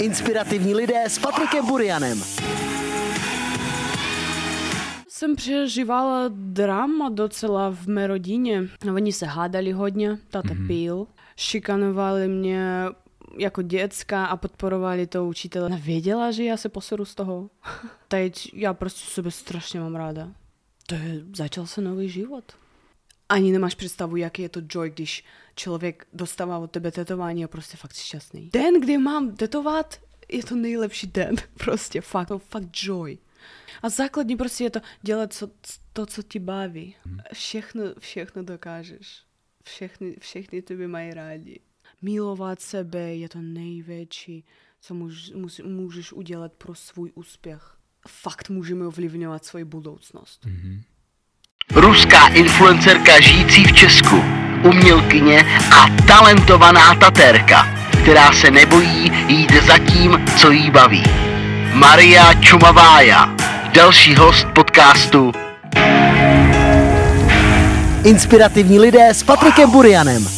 Inspirativní lidé s Patrikem Burianem. Jsem přežívala drama docela v mé rodině. Oni se hádali hodně, tata mm-hmm. pil, šikanovali mě jako děcka a podporovali to učitele. Věděla, že já se poseru z toho. Teď já prostě sebe strašně mám ráda. To je, začal se nový život. Ani nemáš představu, jaký je to joy, když člověk dostává od tebe tetování a prostě fakt šťastný. Den, kdy mám tetovat, je to nejlepší den. Prostě fakt, to fakt joy. A základní prostě je to dělat co, to, co ti baví. Všechno, všechno dokážeš. Všechny, všechny tebe mají rádi. Milovat sebe je to největší, co můž, můž, můžeš udělat pro svůj úspěch. Fakt můžeme ovlivňovat svoji budoucnost. Mm-hmm. Ruská influencerka žijící v Česku, umělkyně a talentovaná tatérka, která se nebojí jít za tím, co jí baví. Maria Čumavája, další host podcastu Inspirativní lidé s Patrikem Burianem.